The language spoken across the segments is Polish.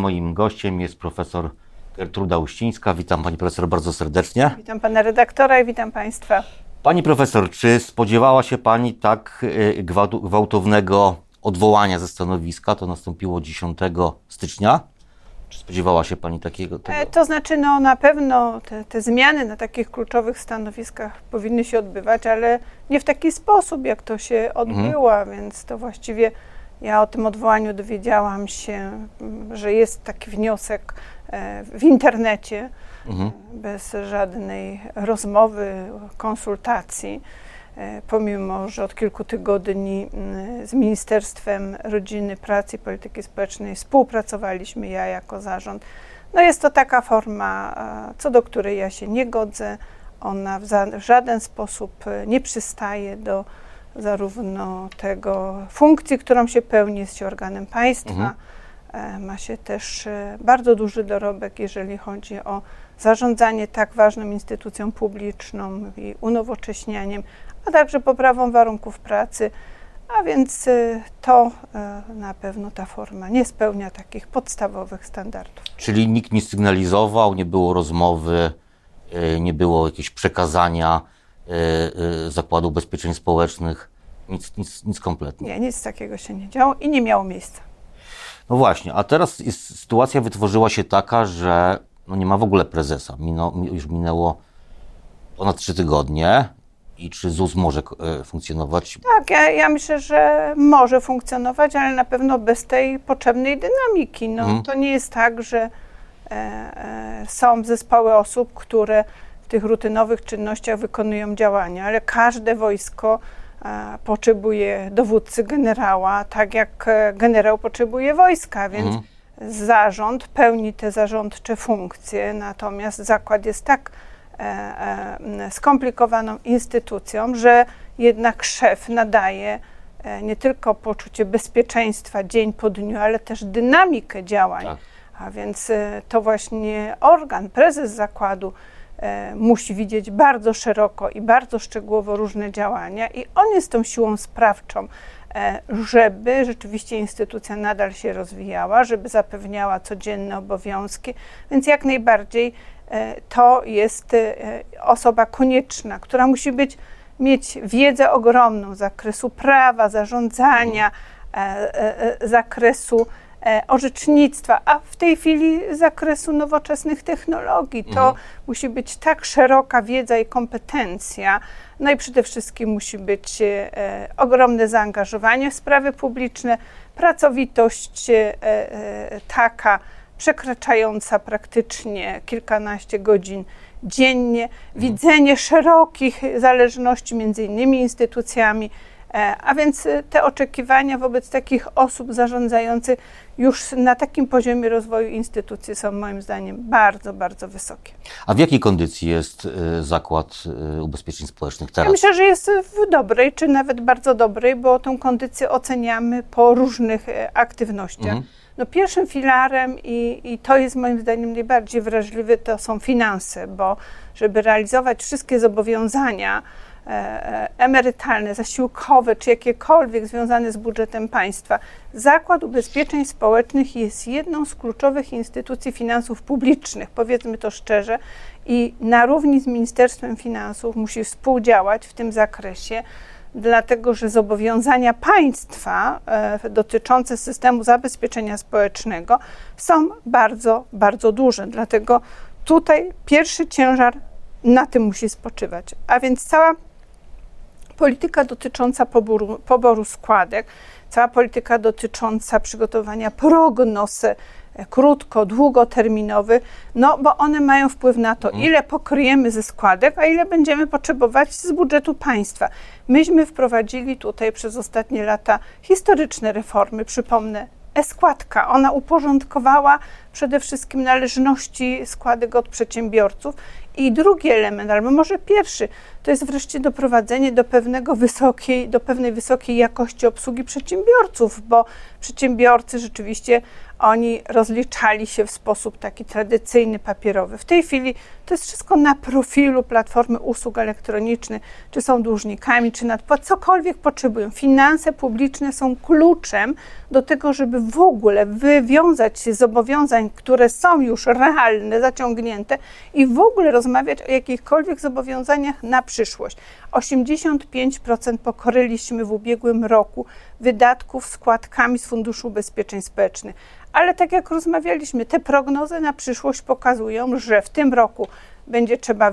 Moim gościem jest profesor Gertruda Uścińska. Witam pani profesor bardzo serdecznie. Witam pana redaktora i witam państwa. Pani profesor, czy spodziewała się pani tak y, gwałtownego odwołania ze stanowiska? To nastąpiło 10 stycznia. Czy spodziewała się Pani takiego? Tego? E, to znaczy, no na pewno te, te, zmiany na takich kluczowych stanowiskach powinny się odbywać, ale nie w taki sposób, jak to się odbyło, mhm. więc to właściwie ja o tym odwołaniu dowiedziałam się, że jest taki wniosek e, w internecie, mhm. bez żadnej rozmowy, konsultacji. E, pomimo że od kilku tygodni mm, z Ministerstwem Rodziny, Pracy i Polityki Społecznej współpracowaliśmy, ja jako zarząd. No jest to taka forma, co do której ja się nie godzę. Ona w, w żaden sposób e, nie przystaje do zarówno tego funkcji, którą się pełni, jest się organem państwa. Mhm. E, ma się też bardzo duży dorobek, jeżeli chodzi o zarządzanie tak ważną instytucją publiczną i unowocześnianiem, a także poprawą warunków pracy. A więc y, to na pewno ta forma nie spełnia takich podstawowych standardów. Czyli nikt nie sygnalizował, nie było rozmowy, nie było jakiegoś przekazania Zakładu Ubezpieczeń Społecznych, nic, nic, nic kompletnie. Nie, nic takiego się nie działo i nie miało miejsca. No właśnie, a teraz jest, sytuacja wytworzyła się taka, że no nie ma w ogóle prezesa. Mino, już minęło ponad trzy tygodnie i czy ZUS może e, funkcjonować? Tak, ja, ja, myślę, że może funkcjonować, ale na pewno bez tej potrzebnej dynamiki. No, mhm. To nie jest tak, że e, e, są zespoły osób, które tych rutynowych czynnościach wykonują działania, ale każde wojsko e, potrzebuje dowódcy generała, tak jak e, generał potrzebuje wojska, więc mhm. zarząd pełni te zarządcze funkcje, natomiast zakład jest tak E, skomplikowaną instytucją, że jednak szef nadaje nie tylko poczucie bezpieczeństwa dzień po dniu, ale też dynamikę działań. Tak. A więc to właśnie organ, prezes zakładu musi widzieć bardzo szeroko i bardzo szczegółowo różne działania, i on jest tą siłą sprawczą, żeby rzeczywiście instytucja nadal się rozwijała, żeby zapewniała codzienne obowiązki, więc jak najbardziej E, to jest e, osoba konieczna, która musi być, mieć wiedzę ogromną z zakresu prawa, zarządzania, e, zakresu orzecznictwa, a w tej chwili zakresu nowoczesnych technologii. To mhm. musi być tak szeroka wiedza i kompetencja, no i przede wszystkim musi być ogromne zaangażowanie w sprawy publiczne, pracowitość taka, przekraczająca praktycznie kilkanaście godzin dziennie, widzenie szerokich zależności między innymi instytucjami, e, a więc te oczekiwania wobec takich osób zarządzających już na takim poziomie rozwoju instytucji są moim zdaniem bardzo, bardzo wysokie. A w jakiej kondycji jest e, Zakład e, Ubezpieczeń Społecznych teraz? Ja myślę, że jest w dobrej, czy nawet bardzo dobrej, bo tę kondycję oceniamy po różnych aktywnościach. Mhm. No pierwszym filarem i, i to jest moim zdaniem najbardziej wrażliwy, to są finanse, bo żeby realizować wszystkie zobowiązania e, e, emerytalne, zasiłkowe czy jakiekolwiek związane z budżetem państwa, Zakład Ubezpieczeń Społecznych jest jedną z kluczowych instytucji finansów publicznych, powiedzmy to szczerze, i na równi z Ministerstwem Finansów musi współdziałać w tym zakresie dlatego że zobowiązania państwa e, dotyczące systemu zabezpieczenia społecznego są bardzo, bardzo duże. Dlatego tutaj pierwszy ciężar na tym musi spoczywać. A więc cała polityka dotycząca poboru, poboru składek, cała polityka dotycząca przygotowania prognoz krótko, długoterminowy, no bo one mają wpływ na to, mhm. ile pokryjemy ze składek, a ile będziemy potrzebować z budżetu państwa. Myśmy wprowadzili tutaj przez ostatnie lata historyczne reformy, przypomnę, e-składka. Ona uporządkowała przede wszystkim należności składek od przedsiębiorców. I drugi element, albo może pierwszy, to jest wreszcie doprowadzenie do, pewnego wysokiej, do pewnej wysokiej jakości obsługi przedsiębiorców, bo przedsiębiorcy rzeczywiście oni rozliczali się w sposób taki tradycyjny, papierowy. W tej chwili to jest wszystko na profilu platformy usług elektronicznych, czy są dłużnikami, czy nadpłat, cokolwiek potrzebują. Finanse publiczne są kluczem do tego, żeby w ogóle wywiązać się z zobowiązań, które są już realne, zaciągnięte i w ogóle rozmawiać o jakichkolwiek zobowiązaniach na przyszłość. 85% pokoryliśmy w ubiegłym roku wydatków składkami z Funduszu Ubezpieczeń Społecznych. Ale tak jak rozmawialiśmy, te prognozy na przyszłość pokazują, że w tym roku będzie trzeba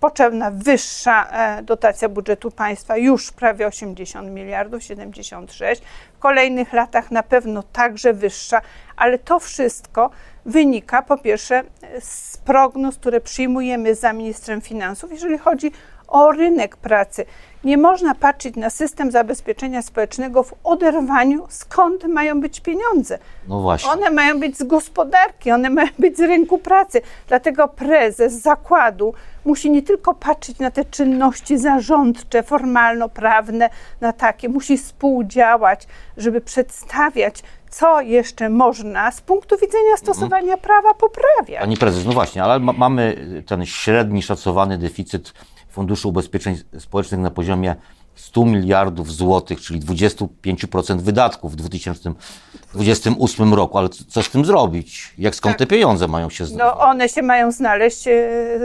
potrzebna wyższa e, dotacja budżetu państwa, już prawie 80 miliardów, 76. W kolejnych latach na pewno także wyższa, ale to wszystko wynika po pierwsze z prognoz, które przyjmujemy za ministrem finansów, jeżeli chodzi o rynek pracy. Nie można patrzeć na system zabezpieczenia społecznego w oderwaniu, skąd mają być pieniądze. No właśnie. One mają być z gospodarki, one mają być z rynku pracy. Dlatego prezes zakładu musi nie tylko patrzeć na te czynności zarządcze, formalno-prawne, na takie, musi współdziałać, żeby przedstawiać co jeszcze można z punktu widzenia stosowania mhm. prawa poprawiać. Pani prezes, no właśnie, ale ma, mamy ten średni szacowany deficyt Funduszu Ubezpieczeń Społecznych na poziomie 100 miliardów złotych, czyli 25% wydatków w 2028 roku. Ale co z tym zrobić? Jak skąd tak. te pieniądze mają się znaleźć? No one się mają znaleźć e,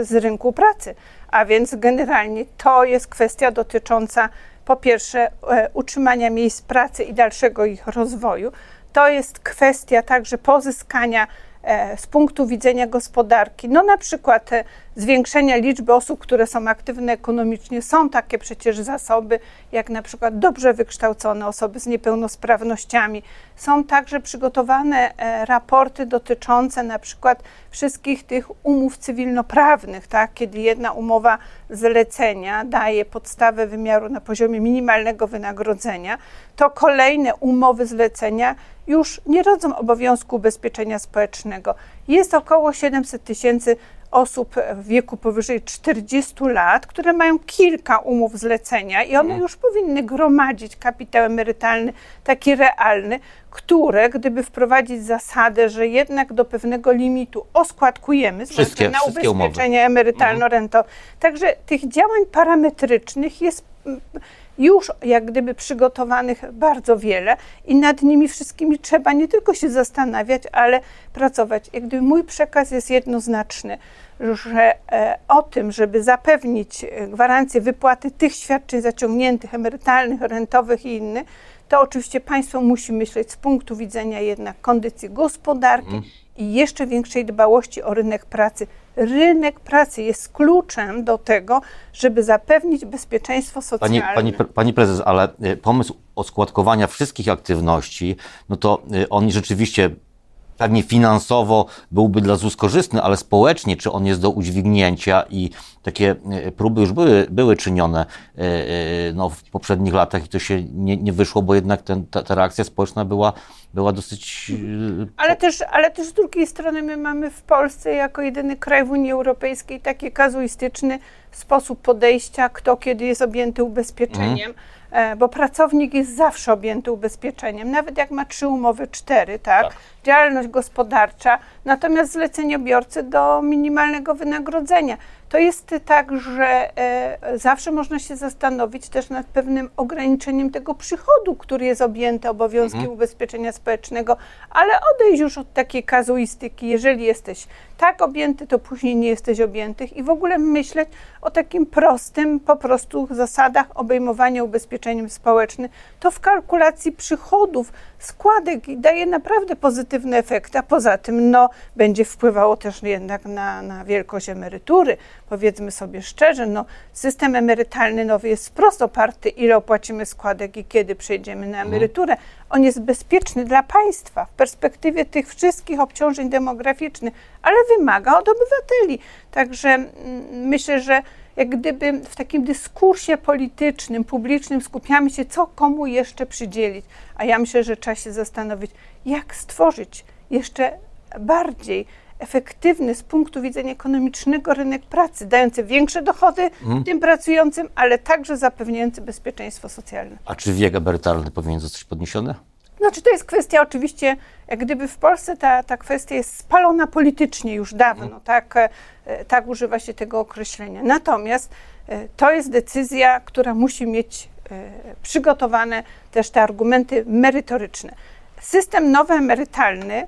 z rynku pracy. A więc generalnie to jest kwestia dotycząca po pierwsze e, utrzymania miejsc pracy i dalszego ich rozwoju. To jest kwestia także pozyskania E, z punktu widzenia gospodarki, no na przykład zwiększenia liczby osób, które są aktywne ekonomicznie, są takie przecież zasoby, jak na przykład dobrze wykształcone osoby z niepełnosprawnościami. Są także przygotowane e, raporty dotyczące na przykład wszystkich tych umów cywilnoprawnych, tak? kiedy jedna umowa zlecenia daje podstawę wymiaru na poziomie minimalnego wynagrodzenia, to kolejne umowy zlecenia już nie rodzą obowiązku ubezpieczenia społecznego. Jest około 700 tysięcy osób w wieku powyżej 40 lat, które mają kilka umów zlecenia i one mhm. już powinny gromadzić kapitał emerytalny, taki realny, które, gdyby wprowadzić zasadę, że jednak do pewnego limitu oskładkujemy wszystkie, na ubezpieczenia emerytalno-rentowe. Także tych działań parametrycznych jest już jak gdyby przygotowanych bardzo wiele i nad nimi wszystkimi trzeba nie tylko się zastanawiać, ale pracować. Jak gdyby mój przekaz jest jednoznaczny, że e, o tym, żeby zapewnić e, gwarancję wypłaty tych świadczeń zaciągniętych, emerytalnych, rentowych i innych, to oczywiście państwo musi myśleć z punktu widzenia jednak kondycji gospodarki mm. i jeszcze większej dbałości o rynek pracy rynek pracy jest kluczem do tego, żeby zapewnić bezpieczeństwo socjalne. Pani, pani, pani prezes, ale y, pomysł oskładkowania wszystkich aktywności, no to y, on rzeczywiście pewnie finansowo byłby dla ZUS korzystny, ale społecznie, czy on jest do udźwignięcia i takie e, próby już były, były czynione e, e, no, w poprzednich latach i to się nie, nie wyszło, bo jednak ten, ta, ta reakcja społeczna była, była dosyć... Ale też, ale też z drugiej strony my mamy w Polsce jako jedyny kraj w Unii Europejskiej taki kazuistyczny sposób podejścia, kto kiedy jest objęty ubezpieczeniem. Mm bo pracownik jest zawsze objęty ubezpieczeniem, nawet jak ma trzy umowy, cztery, tak? tak? Działalność gospodarcza, natomiast zleceniobiorcy do minimalnego wynagrodzenia. To jest tak, że e, zawsze można się zastanowić też nad pewnym ograniczeniem tego przychodu, który jest objęty obowiązkiem mhm. ubezpieczenia społecznego, ale odejść już od takiej kazuistyki. Jeżeli jesteś tak objęty, to później nie jesteś objętych i w ogóle myśleć o takim prostym po prostu zasadach obejmowania ubezpieczeniem społecznym. To w kalkulacji przychodów, składek daje naprawdę pozytywny efekt, a poza tym no, będzie wpływało też jednak na, na wielkość emerytury. Powiedzmy sobie szczerze, no, system emerytalny nowy jest wprost oparty, ile opłacimy składek i kiedy przejdziemy na mhm. emeryturę. On jest bezpieczny dla państwa w perspektywie tych wszystkich obciążeń demograficznych, ale wymaga od obywateli. Także mm, myślę, że jak gdyby w takim dyskursie politycznym, publicznym skupiamy się, co komu jeszcze przydzielić. A ja myślę, że trzeba się zastanowić, jak stworzyć jeszcze bardziej efektywny z punktu widzenia ekonomicznego rynek pracy, dający większe dochody mhm. tym pracującym, ale także zapewniający bezpieczeństwo socjalne. A czy wiek emerytalny powinien zostać podniesiony? Znaczy to jest kwestia oczywiście, jak gdyby w Polsce ta, ta kwestia jest spalona politycznie już dawno, mhm. tak, e, tak używa się tego określenia. Natomiast e, to jest decyzja, która musi mieć e, przygotowane też te argumenty merytoryczne. System nowy emerytalny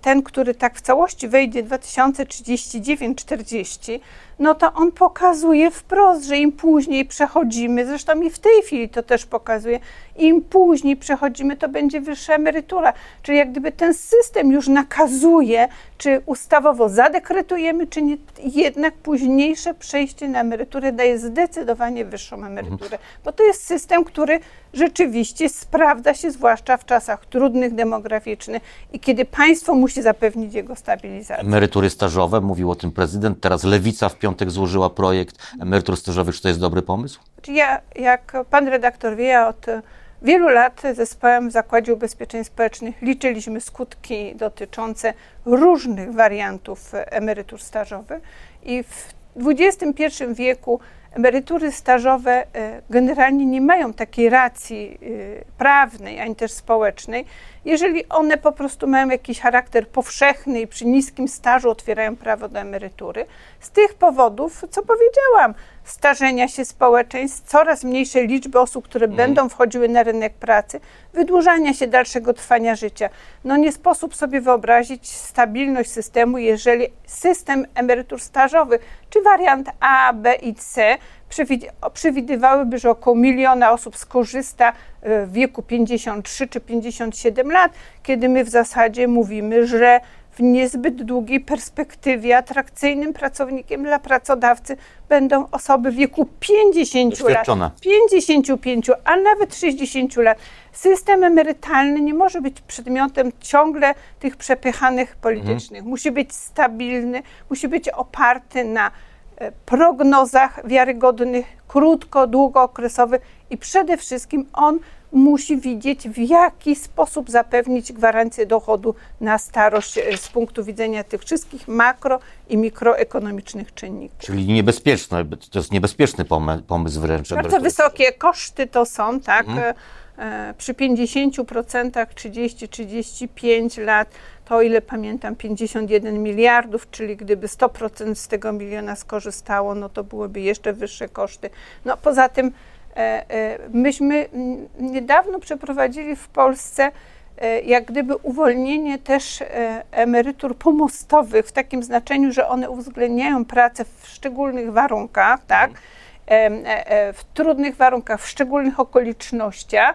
ten, który tak w całości wejdzie 2039-40, no to on pokazuje wprost, że im później przechodzimy, zresztą i w tej chwili to też pokazuje, im później przechodzimy, to będzie wyższa emerytura. Czyli jak gdyby ten system już nakazuje, czy ustawowo zadekretujemy, czy nie, jednak późniejsze przejście na emeryturę daje zdecydowanie wyższą emeryturę. Mhm. Bo to jest system, który rzeczywiście sprawdza się, zwłaszcza w czasach trudnych demograficznych i kiedy państwo musi zapewnić jego stabilizację. Emerytury stażowe, mówił o tym prezydent, teraz Lewica w piątek złożyła projekt emerytur stażowych. Czy to jest dobry pomysł? Ja, jak pan redaktor wie, ja od wielu lat zespołem w Zakładzie Ubezpieczeń Społecznych liczyliśmy skutki dotyczące różnych wariantów emerytur stażowych i w XXI wieku emerytury stażowe e, generalnie nie mają takiej racji e, prawnej ani też społecznej, jeżeli one po prostu mają jakiś charakter powszechny i przy niskim stażu otwierają prawo do emerytury. Z tych powodów, co powiedziałam, starzenia się społeczeństw, coraz mniejszej liczby osób, które mm. będą wchodziły na rynek pracy, wydłużania się dalszego trwania życia. No nie sposób sobie wyobrazić stabilność systemu, jeżeli system emerytur stażowych, czy wariant A, B i C przewidywałyby, że około miliona osób skorzysta e, w wieku 53 czy 57 lat, kiedy my w zasadzie mówimy, że w niezbyt długiej perspektywie atrakcyjnym pracownikiem dla pracodawcy będą osoby w wieku 50 lat, 55, a nawet 60 lat. System emerytalny nie może być przedmiotem ciągle tych przepychanych politycznych. Mhm. Musi być stabilny, musi być oparty na e, prognozach wiarygodnych, krótko, długookresowych i przede wszystkim on musi widzieć, w jaki sposób zapewnić gwarancję dochodu na starość e, z punktu widzenia tych wszystkich makro i mikroekonomicznych czynników. Czyli niebezpieczne, to jest niebezpieczny pomysł wręcz. Bardzo wysokie koszty to są, tak? Mhm. E, przy 50% 30-35 lat, to o ile pamiętam 51 miliardów, czyli gdyby 100% z tego miliona skorzystało, no to byłyby jeszcze wyższe koszty. No poza tym E, e, myśmy niedawno przeprowadzili w Polsce e, jak gdyby uwolnienie też emerytur pomostowych w takim znaczeniu, że one uwzględniają pracę w szczególnych warunkach, tak? w trudnych warunkach, w szczególnych okolicznościach,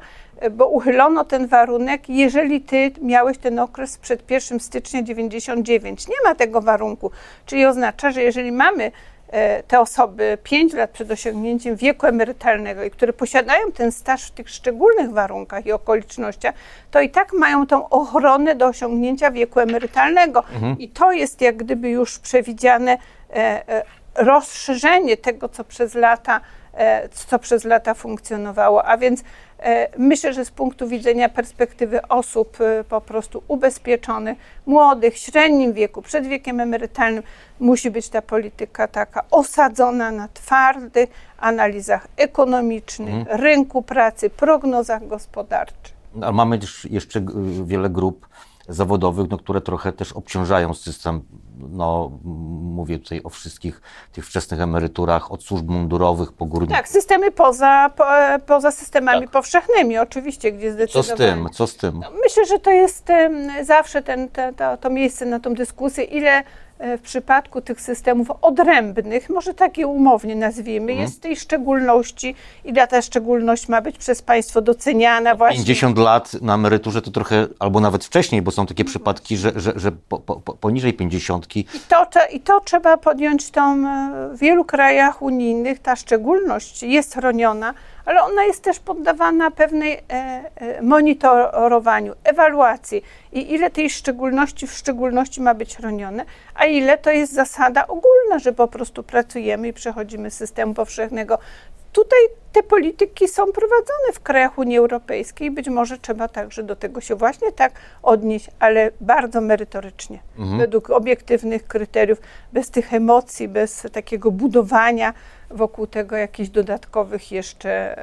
bo uchylono ten warunek, jeżeli ty miałeś ten okres przed 1 stycznia 99. Nie ma tego warunku, czyli oznacza, że jeżeli mamy E, te osoby 5 lat przed osiągnięciem wieku emerytalnego i które posiadają ten staż w tych szczególnych warunkach i okolicznościach, to i tak mają tą ochronę do osiągnięcia wieku emerytalnego. Mhm. I to jest jak gdyby już przewidziane e, e, rozszerzenie tego, co przez lata, co przez lata funkcjonowało. A więc myślę, że z punktu widzenia perspektywy osób po prostu ubezpieczonych, młodych, średnim wieku, przed wiekiem emerytalnym, musi być ta polityka taka osadzona na twardych analizach ekonomicznych, mhm. rynku pracy, prognozach gospodarczych. A mamy jeszcze wiele grup zawodowych, no, które trochę też obciążają system. No, mówię tutaj o wszystkich tych wczesnych emeryturach, od służb mundurowych po górnych. Tak, systemy poza, po, poza systemami tak. powszechnymi, oczywiście, gdzie zdecydowanie. Co z tym? Co z tym? No, myślę, że to jest zawsze ten, te, to, to miejsce na tą dyskusję, ile w przypadku tych systemów odrębnych, może takie umownie nazwijmy, mhm. jest tej szczególności, ile ta szczególność ma być przez państwo doceniana właśnie. 50 lat na emeryturze to trochę, albo nawet wcześniej, bo są takie przypadki, że, że, że po, po, poniżej 50. I to, I to trzeba podjąć tą, e, w wielu krajach unijnych ta szczególność jest chroniona, ale ona jest też poddawana pewnej e, e, monitorowaniu, ewaluacji i ile tej szczególności w szczególności ma być chronione, a ile to jest zasada ogólna, że po prostu pracujemy i przechodzimy z systemu powszechnego tutaj te polityki są prowadzone w krajach Unii Europejskiej i być może trzeba także do tego się właśnie tak odnieść, ale bardzo merytorycznie, mhm. według obiektywnych kryteriów, bez tych emocji, bez takiego budowania wokół tego jakichś dodatkowych jeszcze,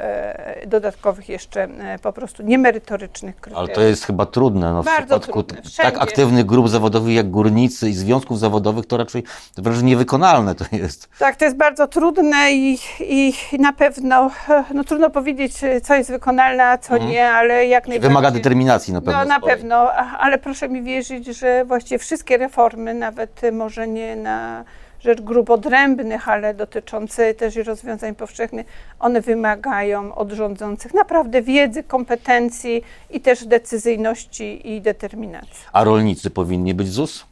e, dodatkowych jeszcze e, po prostu niemerytorycznych kryteriów. Ale to jest chyba trudne. No, w Bardzo przypadku tak aktywnych grup zawodowych jak górnicy i związków zawodowych to raczej wręcz niewykonalne to jest. Tak, to jest bardzo trudne i, i na pewno e, no, trudno powiedzieć, co jest wykonalne, a co mhm. nie, ale jak najbardziej. Wymaga determinacji na pewno. No na pewno, ale proszę mi wierzyć, że właściwie wszystkie reformy, nawet może nie na rzecz grup odrębnych, ale dotyczące też i rozwiązań powszechnych, one wymagają od rządzących naprawdę wiedzy, kompetencji i też decyzyjności i determinacji. A rolnicy powinni być ZUS?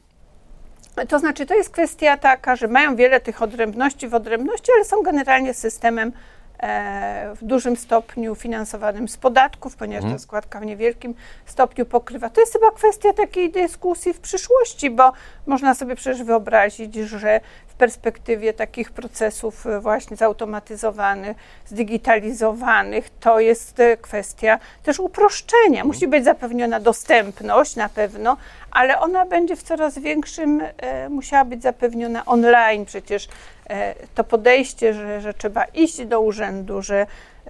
To znaczy, to jest kwestia taka, że mają wiele tych odrębności w odrębności, ale są generalnie systemem w dużym stopniu finansowanym z podatków, ponieważ ta mhm. składka w niewielkim stopniu pokrywa. To jest chyba kwestia takiej dyskusji w przyszłości, bo można sobie przecież wyobrazić, że w perspektywie takich procesów e, właśnie zautomatyzowanych, zdigitalizowanych, to jest e, kwestia też uproszczenia. Mhm. Musi być zapewniona dostępność na pewno, ale ona będzie w coraz większym, e, musiała być zapewniona online. Przecież e, to podejście, że, że trzeba iść do urzędu, że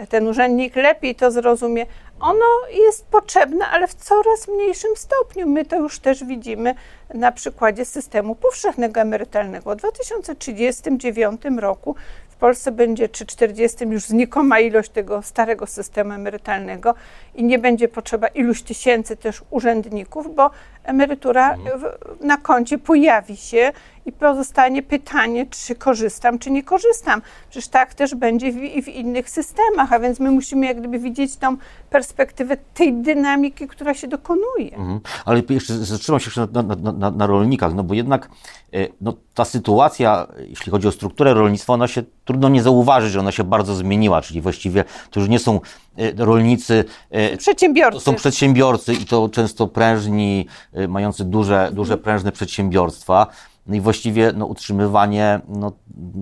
ten urzędnik lepiej to zrozumie, ono jest potrzebne, ale w coraz mniejszym stopniu. My to już też widzimy na przykładzie systemu powszechnego emerytalnego. W 2039 roku w Polsce będzie czy 40 już znikoma ilość tego starego systemu emerytalnego i nie będzie potrzeba iluś tysięcy też urzędników, bo emerytura mhm. na koncie pojawi się i pozostanie pytanie, czy korzystam, czy nie korzystam. Przecież tak też będzie w, w innych systemach, a więc my musimy jak gdyby widzieć tą perspektywę tej dynamiki, która się dokonuje. Mhm. Ale jeszcze zatrzymam się jeszcze na, na, na, na rolnikach, no bo jednak e, no, ta sytuacja, jeśli chodzi o strukturę rolnictwa, ona się trudno nie zauważyć, że ona się bardzo zmieniła, czyli właściwie to już nie są e, rolnicy. E, przedsiębiorcy. To są przedsiębiorcy i to często prężni, mający duże, duże prężne przedsiębiorstwa. No i właściwie no, utrzymywanie no,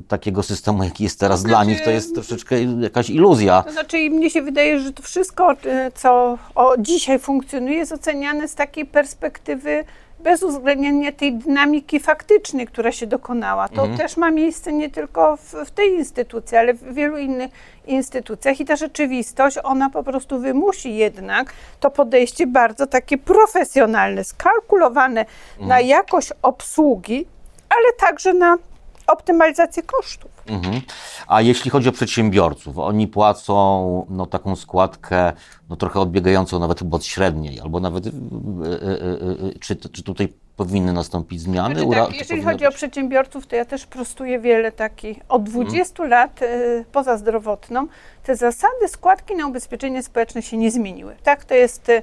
takiego systemu, jaki jest teraz to znaczy, dla nich, to jest troszeczkę jakaś iluzja. To znaczy, mnie się wydaje, że to wszystko, e, co o, dzisiaj funkcjonuje, jest oceniane z takiej perspektywy bez uwzględnienia tej dynamiki faktycznej, która się dokonała. To mhm. też ma miejsce nie tylko w, w, tej instytucji, ale w wielu innych instytucjach i ta rzeczywistość, ona po prostu wymusi jednak to podejście bardzo takie profesjonalne, skalkulowane mhm. na jakość obsługi, ale także na optymalizację kosztów. Mhm. A jeśli chodzi o przedsiębiorców, oni płacą no, taką składkę no, trochę odbiegającą nawet od średniej, albo nawet, yy, yy, yy, czy, czy tutaj powinny nastąpić zmiany? Znaczy, tak, jeżeli chodzi być... o przedsiębiorców, to ja też prostuję wiele takich. Od 20 hmm. lat y, poza zdrowotną te zasady składki na ubezpieczenie społeczne się nie zmieniły. Tak, to jest y,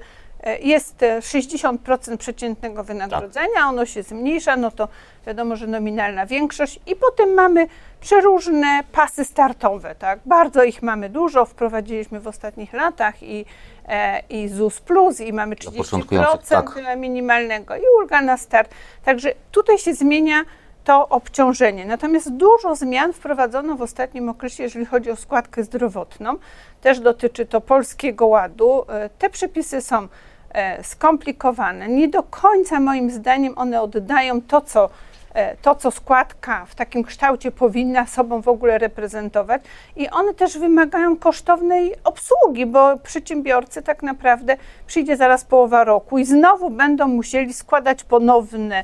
jest 60% przeciętnego wynagrodzenia, tak. ono się zmniejsza, no to wiadomo, że nominalna większość i potem mamy przeróżne pasy startowe, tak? Bardzo ich mamy dużo, wprowadziliśmy w ostatnich latach i, e, i ZUS Plus i mamy 30% tak. minimalnego i ulga na start. Także tutaj się zmienia to obciążenie. Natomiast dużo zmian wprowadzono w ostatnim okresie, jeżeli chodzi o składkę zdrowotną. Też dotyczy to Polskiego Ładu. E, te przepisy są skomplikowane. Nie do końca moim zdaniem one oddają to, co E, to, co składka w takim kształcie powinna sobą w ogóle reprezentować, i one też wymagają kosztownej obsługi, bo przedsiębiorcy tak naprawdę przyjdzie zaraz połowa roku i znowu będą musieli składać ponowne e,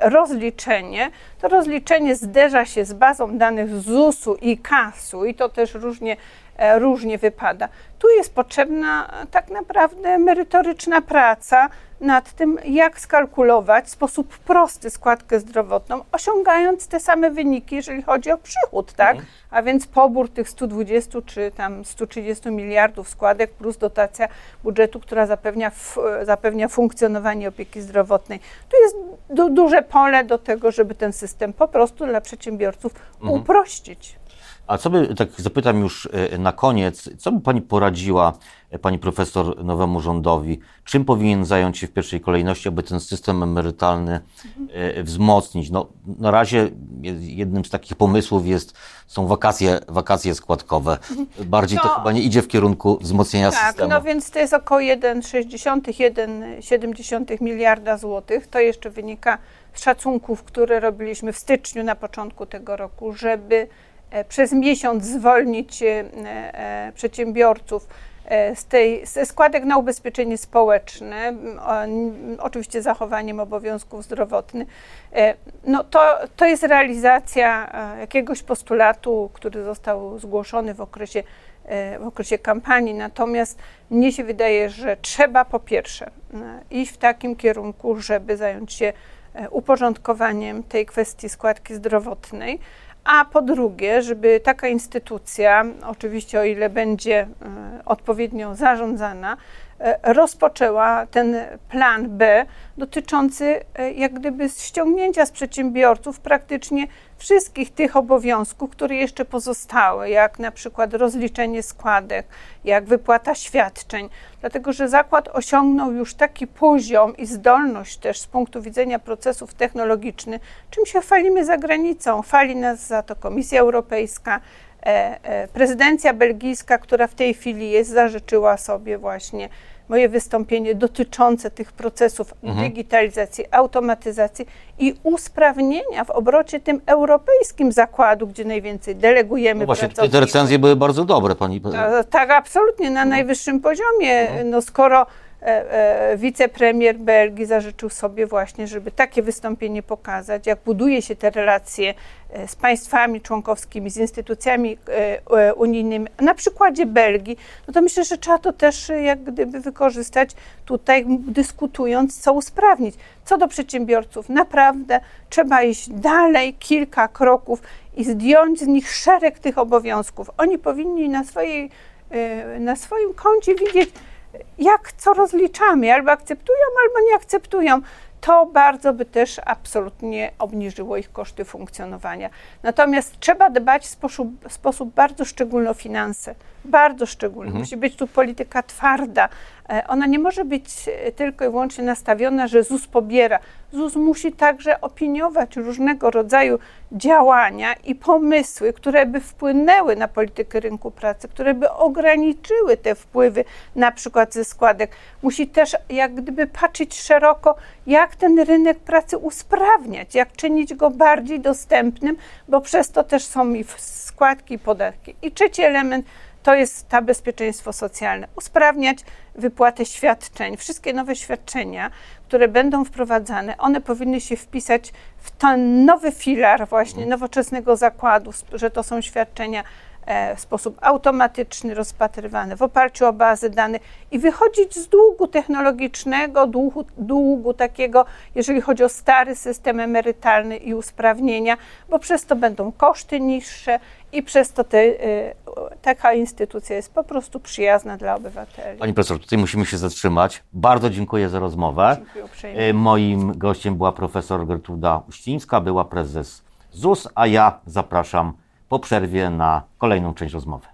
rozliczenie. To rozliczenie zderza się z bazą danych ZUS-u i KAS-u i to też różnie E, różnie wypada. Tu jest potrzebna tak naprawdę merytoryczna praca nad tym, jak skalkulować w sposób prosty składkę zdrowotną, osiągając te same wyniki, jeżeli chodzi o przychód, tak? Mhm. A więc pobór tych 120 czy tam 130 miliardów składek plus dotacja budżetu, która zapewnia, zapewnia funkcjonowanie opieki zdrowotnej. Tu jest du duże pole do tego, żeby ten system po prostu dla przedsiębiorców mhm. uprościć. A co by, tak zapytam już e, na koniec, co by Pani poradziła, e, Pani profesor, nowemu rządowi? Czym powinien zająć się w pierwszej kolejności, aby ten system emerytalny mhm. wzmocnić? No, na razie jednym z takich pomysłów jest, są wakacje, wakacje składkowe. Bardziej to, to chyba nie idzie w kierunku wzmocnienia tak, systemu. no więc to jest około 1,60-1,70 miliarda złotych. To jeszcze wynika z szacunków, które robiliśmy w styczniu na początku tego roku, żeby e, przez miesiąc zwolnić e, e, przedsiębiorców z tej, ze składek na ubezpieczenie społeczne, oczywiście zachowaniem obowiązków zdrowotnych, no to, to jest realizacja jakiegoś postulatu, który został zgłoszony w okresie, w okresie kampanii. Natomiast mnie się wydaje, że trzeba po pierwsze iść w takim kierunku, żeby zająć się E, uporządkowaniem tej kwestii składki zdrowotnej, a po drugie, żeby taka instytucja, oczywiście o ile będzie e, odpowiednio zarządzana, e, rozpoczęła ten plan B dotyczący jak gdyby ściągnięcia z przedsiębiorców praktycznie wszystkich tych obowiązków, które jeszcze pozostały, jak na przykład rozliczenie składek, jak wypłata świadczeń, dlatego że zakład osiągnął już taki poziom i zdolność też z punktu widzenia procesów technologicznych, czym się chwalimy za granicą. Chwali nas za to Komisja Europejska, e, e, prezydencja belgijska, która w tej chwili jest, zażyczyła sobie właśnie moje wystąpienie dotyczące tych procesów mhm. digitalizacji, automatyzacji i usprawnienia w obrocie tym europejskim zakładu, gdzie najwięcej delegujemy. No właśnie, te recenzje były bardzo dobre, pani. tak, absolutnie, na najwyższym poziomie. Mhm. No skoro wicepremier Belgii zażyczył sobie właśnie, żeby takie wystąpienie pokazać, jak buduje się te relacje e, z państwami członkowskimi, z instytucjami unijnymi, na przykładzie Belgii, no to myślę, że trzeba to też jak gdyby wykorzystać tutaj, dyskutując, co usprawnić. Co do przedsiębiorców, naprawdę trzeba iść dalej, kilka kroków i zdjąć z nich szereg tych obowiązków. Oni powinni na, swojej, na swoim koncie widzieć, jak co rozliczamy, albo akceptują, albo nie akceptują. To bardzo by też absolutnie obniżyło ich koszty funkcjonowania. Natomiast trzeba dbać w sposób, w sposób bardzo szczególny o finanse. Bardzo szczególny. Mhm. Musi być tu polityka twarda. E, ona nie może być e, tylko i wyłącznie nastawiona, że ZUS pobiera. ZUS musi także opiniować różnego rodzaju działania i pomysły, które by wpłynęły na politykę rynku pracy, które by ograniczyły te wpływy, na przykład ze składek. Musi też jak gdyby patrzeć szeroko, jak ten rynek pracy usprawniać, jak czynić go bardziej dostępnym, bo przez to też są i składki i podatki. I trzeci element to jest ta bezpieczeństwo socjalne. Usprawniać wypłatę świadczeń. Wszystkie nowe świadczenia, które będą wprowadzane, one powinny się wpisać w ten nowy filar właśnie nowoczesnego zakładu, że to są świadczenia w sposób automatyczny rozpatrywane w oparciu o bazy danych i wychodzić z długu technologicznego, długu, długu takiego, jeżeli chodzi o stary system emerytalny i usprawnienia, bo przez to będą koszty niższe i przez to te, e, taka instytucja jest po prostu przyjazna dla obywateli. Pani profesor, tutaj musimy się zatrzymać. Bardzo dziękuję za rozmowę. Dziękuję uprzejmie. E, moim gościem była profesor Gertruda Uścińska, była prezes ZUS, a ja zapraszam po przerwie na kolejną część rozmowy.